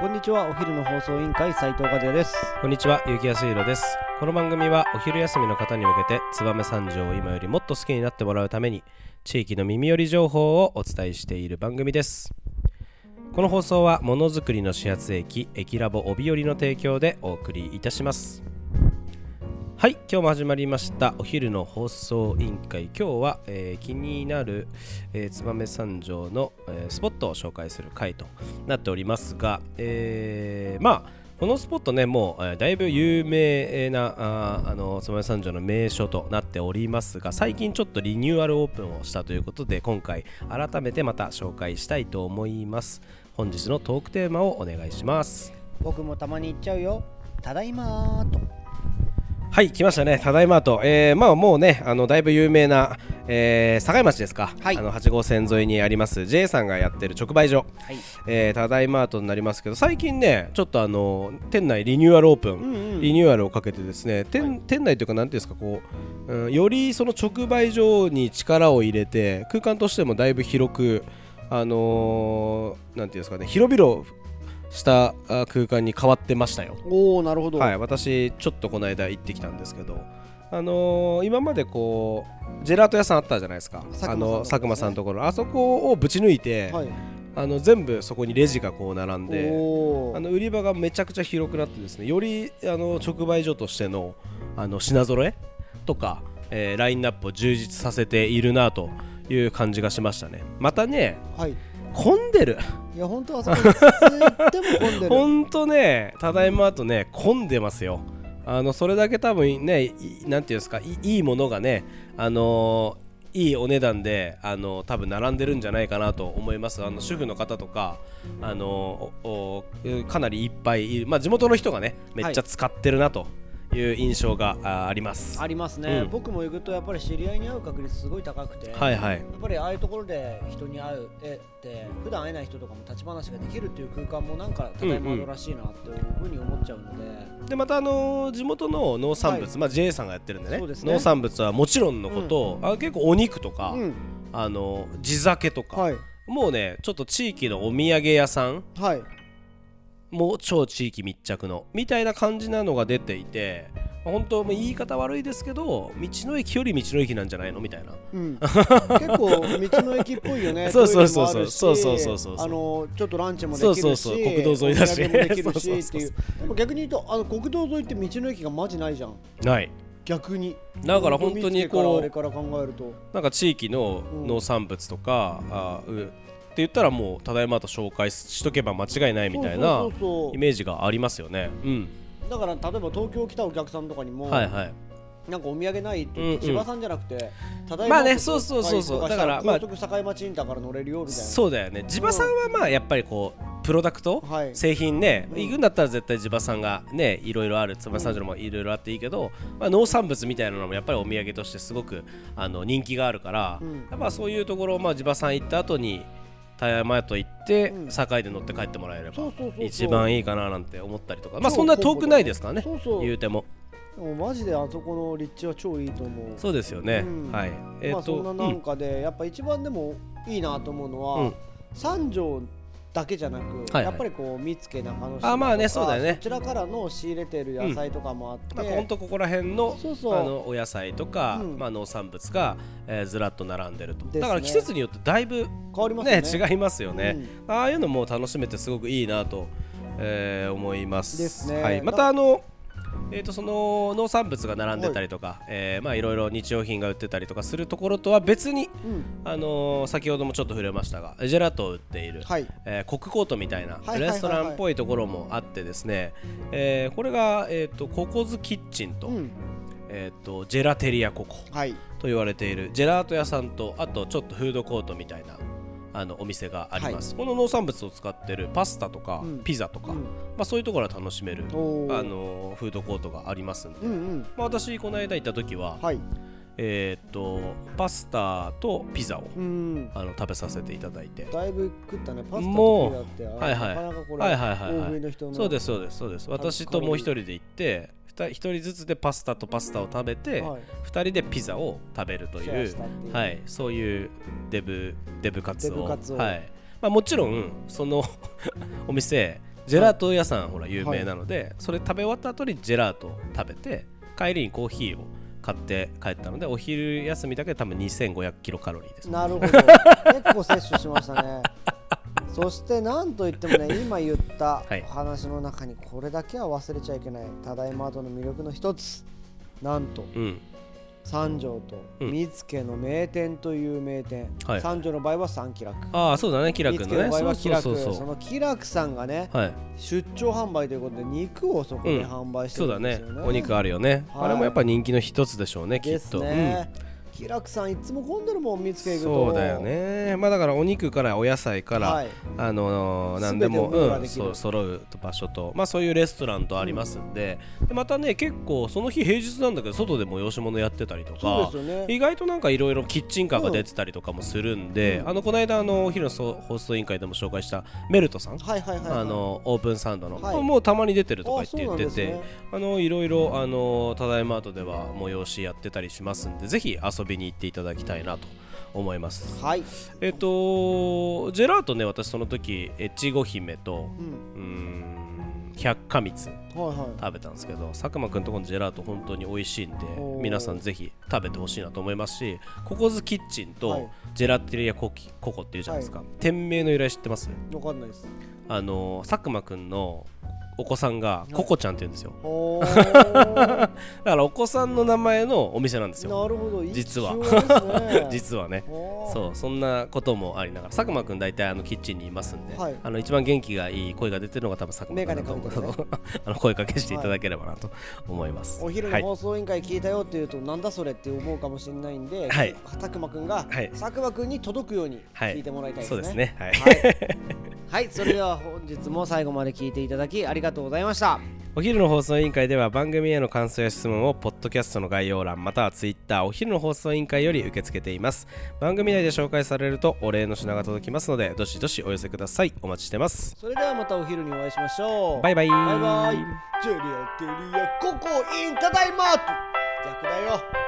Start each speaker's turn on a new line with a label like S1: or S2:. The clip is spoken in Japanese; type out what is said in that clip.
S1: こんにちはお昼の放送委員会斉藤和也です
S2: こんにちは、ゆうきやすいろです。この番組はお昼休みの方に向けて、燕三条を今よりもっと好きになってもらうために、地域の耳寄り情報をお伝えしている番組です。この放送は、ものづくりの始発駅、駅ラボ帯寄りの提供でお送りいたします。はい、今日も始まりましたお昼の放送委員会。今日は、えー気になる、えー燕三条の、えースポットを紹介する回となっておりますが、えーまあこのスポットねもう、だいぶ有名なああの燕三条の名所となっておりますが最近ちょっとリニューアルオープンをしたということで今回改めてまた紹介したいと思います。本日のトークテーマをお願いします。
S1: 僕もたまに行っちゃうよ。ただいまと。
S2: はい来ましたね。ただいまと、えーまあもうねあのだいぶ有名な、えー、境町ですか、
S1: はい。
S2: あの8号線沿いにあります J さんがやってる直売所。
S1: はい。
S2: えー、ただいまーとなりますけど最近ねちょっとあの店内リニューアルオープン、
S1: うんうん。
S2: リニューアルをかけてですね店,、店内というかなんていうんですかこう、うん、よりその直売所に力を入れて空間としてもだいぶ広くあのーなんていうんですかね広々したあ空間に変わってましたよ。
S1: おおなるほど。
S2: はい私ちょっとこの間行ってきたんですけど。あのー今までこうジェラート屋さんあったじゃないですか。
S1: 佐久間ね。
S2: 佐久間さんのところ。あそこをぶち抜いて、
S1: はい。
S2: あの全部そこにレジがこう並んであの売り場がめちゃくちゃ広くなってですねよりあの直売所としてのあの品揃えとか、えーラインナップを充実させているなという感じがしましたね。またね
S1: はい
S2: 混んでる。
S1: いや本当はそこも混んでる。
S2: ほんとねただいまとね混んでますよ。あのそれだけ多分ねんていうんですかいいいものがねあのーいいお値段であの多分並んでるんじゃないかなと思います。あの主婦の方とかあのかなりいっぱいいる、まあ、地元の人がねめっちゃ使ってるなと。いう印象が、ああります。
S1: ありますね、
S2: うん。
S1: 僕も行くとやっぱり知り合いに会う確率すごい高くて、
S2: はいはい。
S1: やっぱりああいうところで人に会うえって普段会えない人とかも立ち話ができるっていう空間もなんかただいまらしいなっていうふうに思っちゃうので、
S2: でまたあのー地元の農産物、
S1: はい。
S2: まあ JA さんがやってるんでね。
S1: ね。
S2: 農産物はもちろんのこと、あ結構お肉とか、
S1: うん。
S2: あの地酒とか、
S1: はい。
S2: もうねちょっと地域のお土産屋さん
S1: はい
S2: もう超地域密着のみたいな感じなのが出ていて本当もう言い方悪いですけど道の駅より道の駅なんじゃないの？みたいな。
S1: うん、結構道の駅っぽいよね。
S2: そうそうそうそう。そうそうそうそう
S1: あのちょっとランチもできるし
S2: そうそうそう。国道沿いだし。
S1: できるし。
S2: そう
S1: 逆に言うとあの国道沿いって道の駅がマジないじゃん。
S2: ない。
S1: 逆に。
S2: だから本当にこう
S1: あれから考えると。
S2: なんか地域の農産物とか、あうって言ったらもうただいまと紹介しとけば間違いないみたいなイメージがありますよね。うん。
S1: だから例えば東京来たお客さんとかにも、
S2: はいはい。
S1: なんかお土産ないって言って、千葉さんじゃなくてただい
S2: まあね
S1: と
S2: そうそうそうそう。だからまあ
S1: 高速境町インターから乗れるよみたいな。
S2: そうだよね。地場さんはまあやっぱりこうプロダクト、
S1: はい。
S2: 製品ね、
S1: うん。
S2: 行くんだったら絶対地場さんがねいろいろあるつば三条もいろいろあっていいけど、まあ、農産物みたいなのもやっぱりお土産としてすごくあの人気があるから、
S1: うん。
S2: やっぱそういうところ、まあ、地場さん行った後に田山と行って、
S1: うん。
S2: 堺で乗って帰ってもらえれば一番いいかななんて思ったりとか。まあそんな遠くないですからね言うても。
S1: もうマジであそこの立地は超いいと思う。
S2: そうですよね、
S1: うん。
S2: はい。え
S1: まあそんななんかで、やっぱ一番でもいいなと思うのは、
S2: うん。
S1: 三条だけじゃなく、
S2: はい
S1: やっぱりこう見つけ中野市
S2: あまあねそうだよね。
S1: そちらからの仕入れてる野菜とかもあって、
S2: まあ、ほんとここら辺の
S1: そうそう。
S2: あのお野菜とか、
S1: うん。
S2: まあ、農産物が、えーずらっと並んでると、
S1: ね。
S2: だから季節によってだいぶ
S1: 変わりますよ
S2: ね。
S1: ね
S2: 違いますよね、ああいうのも楽しめてすごくいいなと、えー思います。
S1: ですね。
S2: はい、またあのえー、とその農産物が並んでたりとか、えーまあいろいろ日用品が売ってたりとかするところとは別に、あのー先ほどもちょっと触れましたがジェラートを売っている、
S1: はい。
S2: えーコックコートみたいなレストランっぽいところもあってですね、えーこれが、えー、とココズキッチンと,、
S1: うん。
S2: えー、とジェラテリアココ
S1: はい。
S2: と言われているジェラート屋さんとあとちょっとフードコートみたいなあのお店があります、この農産物を使ってるパスタとか、
S1: うん。
S2: ピザとか、
S1: うん。
S2: まあ、そういうところは楽しめるあのフードコートがありますんで、
S1: うんうん。
S2: まあ、私この間行った時は、
S1: はい。
S2: えーっとパスタとピザを
S1: うん
S2: あの食べさせていただいて。
S1: だいぶ食ったね。パスタとピザってあ
S2: はいはい。はいはいはいはい。そうですそうですそうです。私ともう一人で行って2人人ずつでパスタとパスタを食べて、
S1: はい。
S2: 2人でピザを食べるというはい、そういうデブデブ活を。
S1: デブ活を。
S2: はい。まあ、もちろんその お店ジェラート屋さんほら有名なので、それ食べ終わった後にジェラートを食べて帰りにコーヒーを買って帰ったのでお昼休みだけで多分2500キロカロリーです。
S1: なるほど。結構摂取しましたねそしてなんといってもね 今言った
S2: はい。
S1: 話の中にこれだけは忘れちゃいけないただいまーとの魅力の一つ。なんと
S2: うん。
S1: 三条と
S2: うん。
S1: 見附の名店という名店、
S2: はい。
S1: 三条の場合は三気楽。
S2: ああそうだねキラ
S1: 見
S2: 君のね。
S1: 附の場合は気楽
S2: そうそうそう。
S1: その気楽さんがね
S2: はい。
S1: 出張販売ということで肉をそこで
S2: うん。
S1: 販売して
S2: そうだ
S1: るんですよね、
S2: ね。お肉あるよね、
S1: はい。
S2: あれもやっぱ人気の一つでしょうねき
S1: です
S2: っと、
S1: ね、気楽さんいつも混んでるもん見
S2: うん、
S1: つけ
S2: そうだよね。まあだからお肉からお野菜から、
S1: はい。
S2: あのー、何でも、うん、そう揃う場所と、まあ、そういうレストランとありますんで,、でまたね結構その日平日なんだけど外で催し物やってたりとか
S1: ね。
S2: 意外となんかいろいろキッチンカーが出てたりとかもするんで、
S1: うん。
S2: あのこの間あのお昼のそ放送委員会でも紹介したメルトさん、
S1: はいはいはい、はい、
S2: あのオープンサンドの、
S1: はい。
S2: もうたまに出てるとか
S1: あ
S2: 言って言って。て、
S1: そうなんですね。
S2: あのいろいろあのただいまーとでは催しやってたりしますんでぜひ遊びに行っていただきたいなと思います。
S1: はい、
S2: えっとジェラートね私その時越後姫と
S1: うん、
S2: うーん百花蜜
S1: はいはい。
S2: 食べたんですけど佐久間くんとこのジェラート本当に美味しいんで皆さんぜひ食べてほしいなと思いますしココズキッチン
S1: はい。
S2: とジェラテリアコキココっていうじゃないですか、店名の由来知ってます？
S1: わかんないです。
S2: あの佐久間くんのお子さんが
S1: い。
S2: ココちゃんって言うんですよ、だからお子さんの名前のお店なんですよ。
S1: なるほど。
S2: 実は。
S1: ね。
S2: 実はね。そうそんなこともありながら佐久間くん大体あのキッチンにいますんで、
S1: はい。
S2: あの一番元気がいい声が出てるのが多分佐久間くんだと思う。
S1: メガネかけて
S2: あの声かけしていただければなと思います、
S1: お昼
S2: はい。
S1: の放送委員会聞いたよって言うと、なんだそれって思うかもしれないんで、
S2: はい。
S1: 佐久間くんが、
S2: はい。
S1: 佐久間くんに届くように
S2: はい。
S1: 聞いてもらいたいですね。
S2: そうですね。はい、
S1: はい、はい、それでは本日も最後まで聞いていただきありがとうございました。
S2: お昼の放送委員会では番組への感想や質問をポッドキャストの概要欄またはツイッターお昼の放送委員会より受け付けています番組内で紹介されるとお礼の品が届きますのでどしどしお寄せくださいお待ちしてます
S1: それではまたお昼にお会いしましょう。
S2: バイバイ
S1: バイバイ。ジェリアテリアココインただいま逆だよ。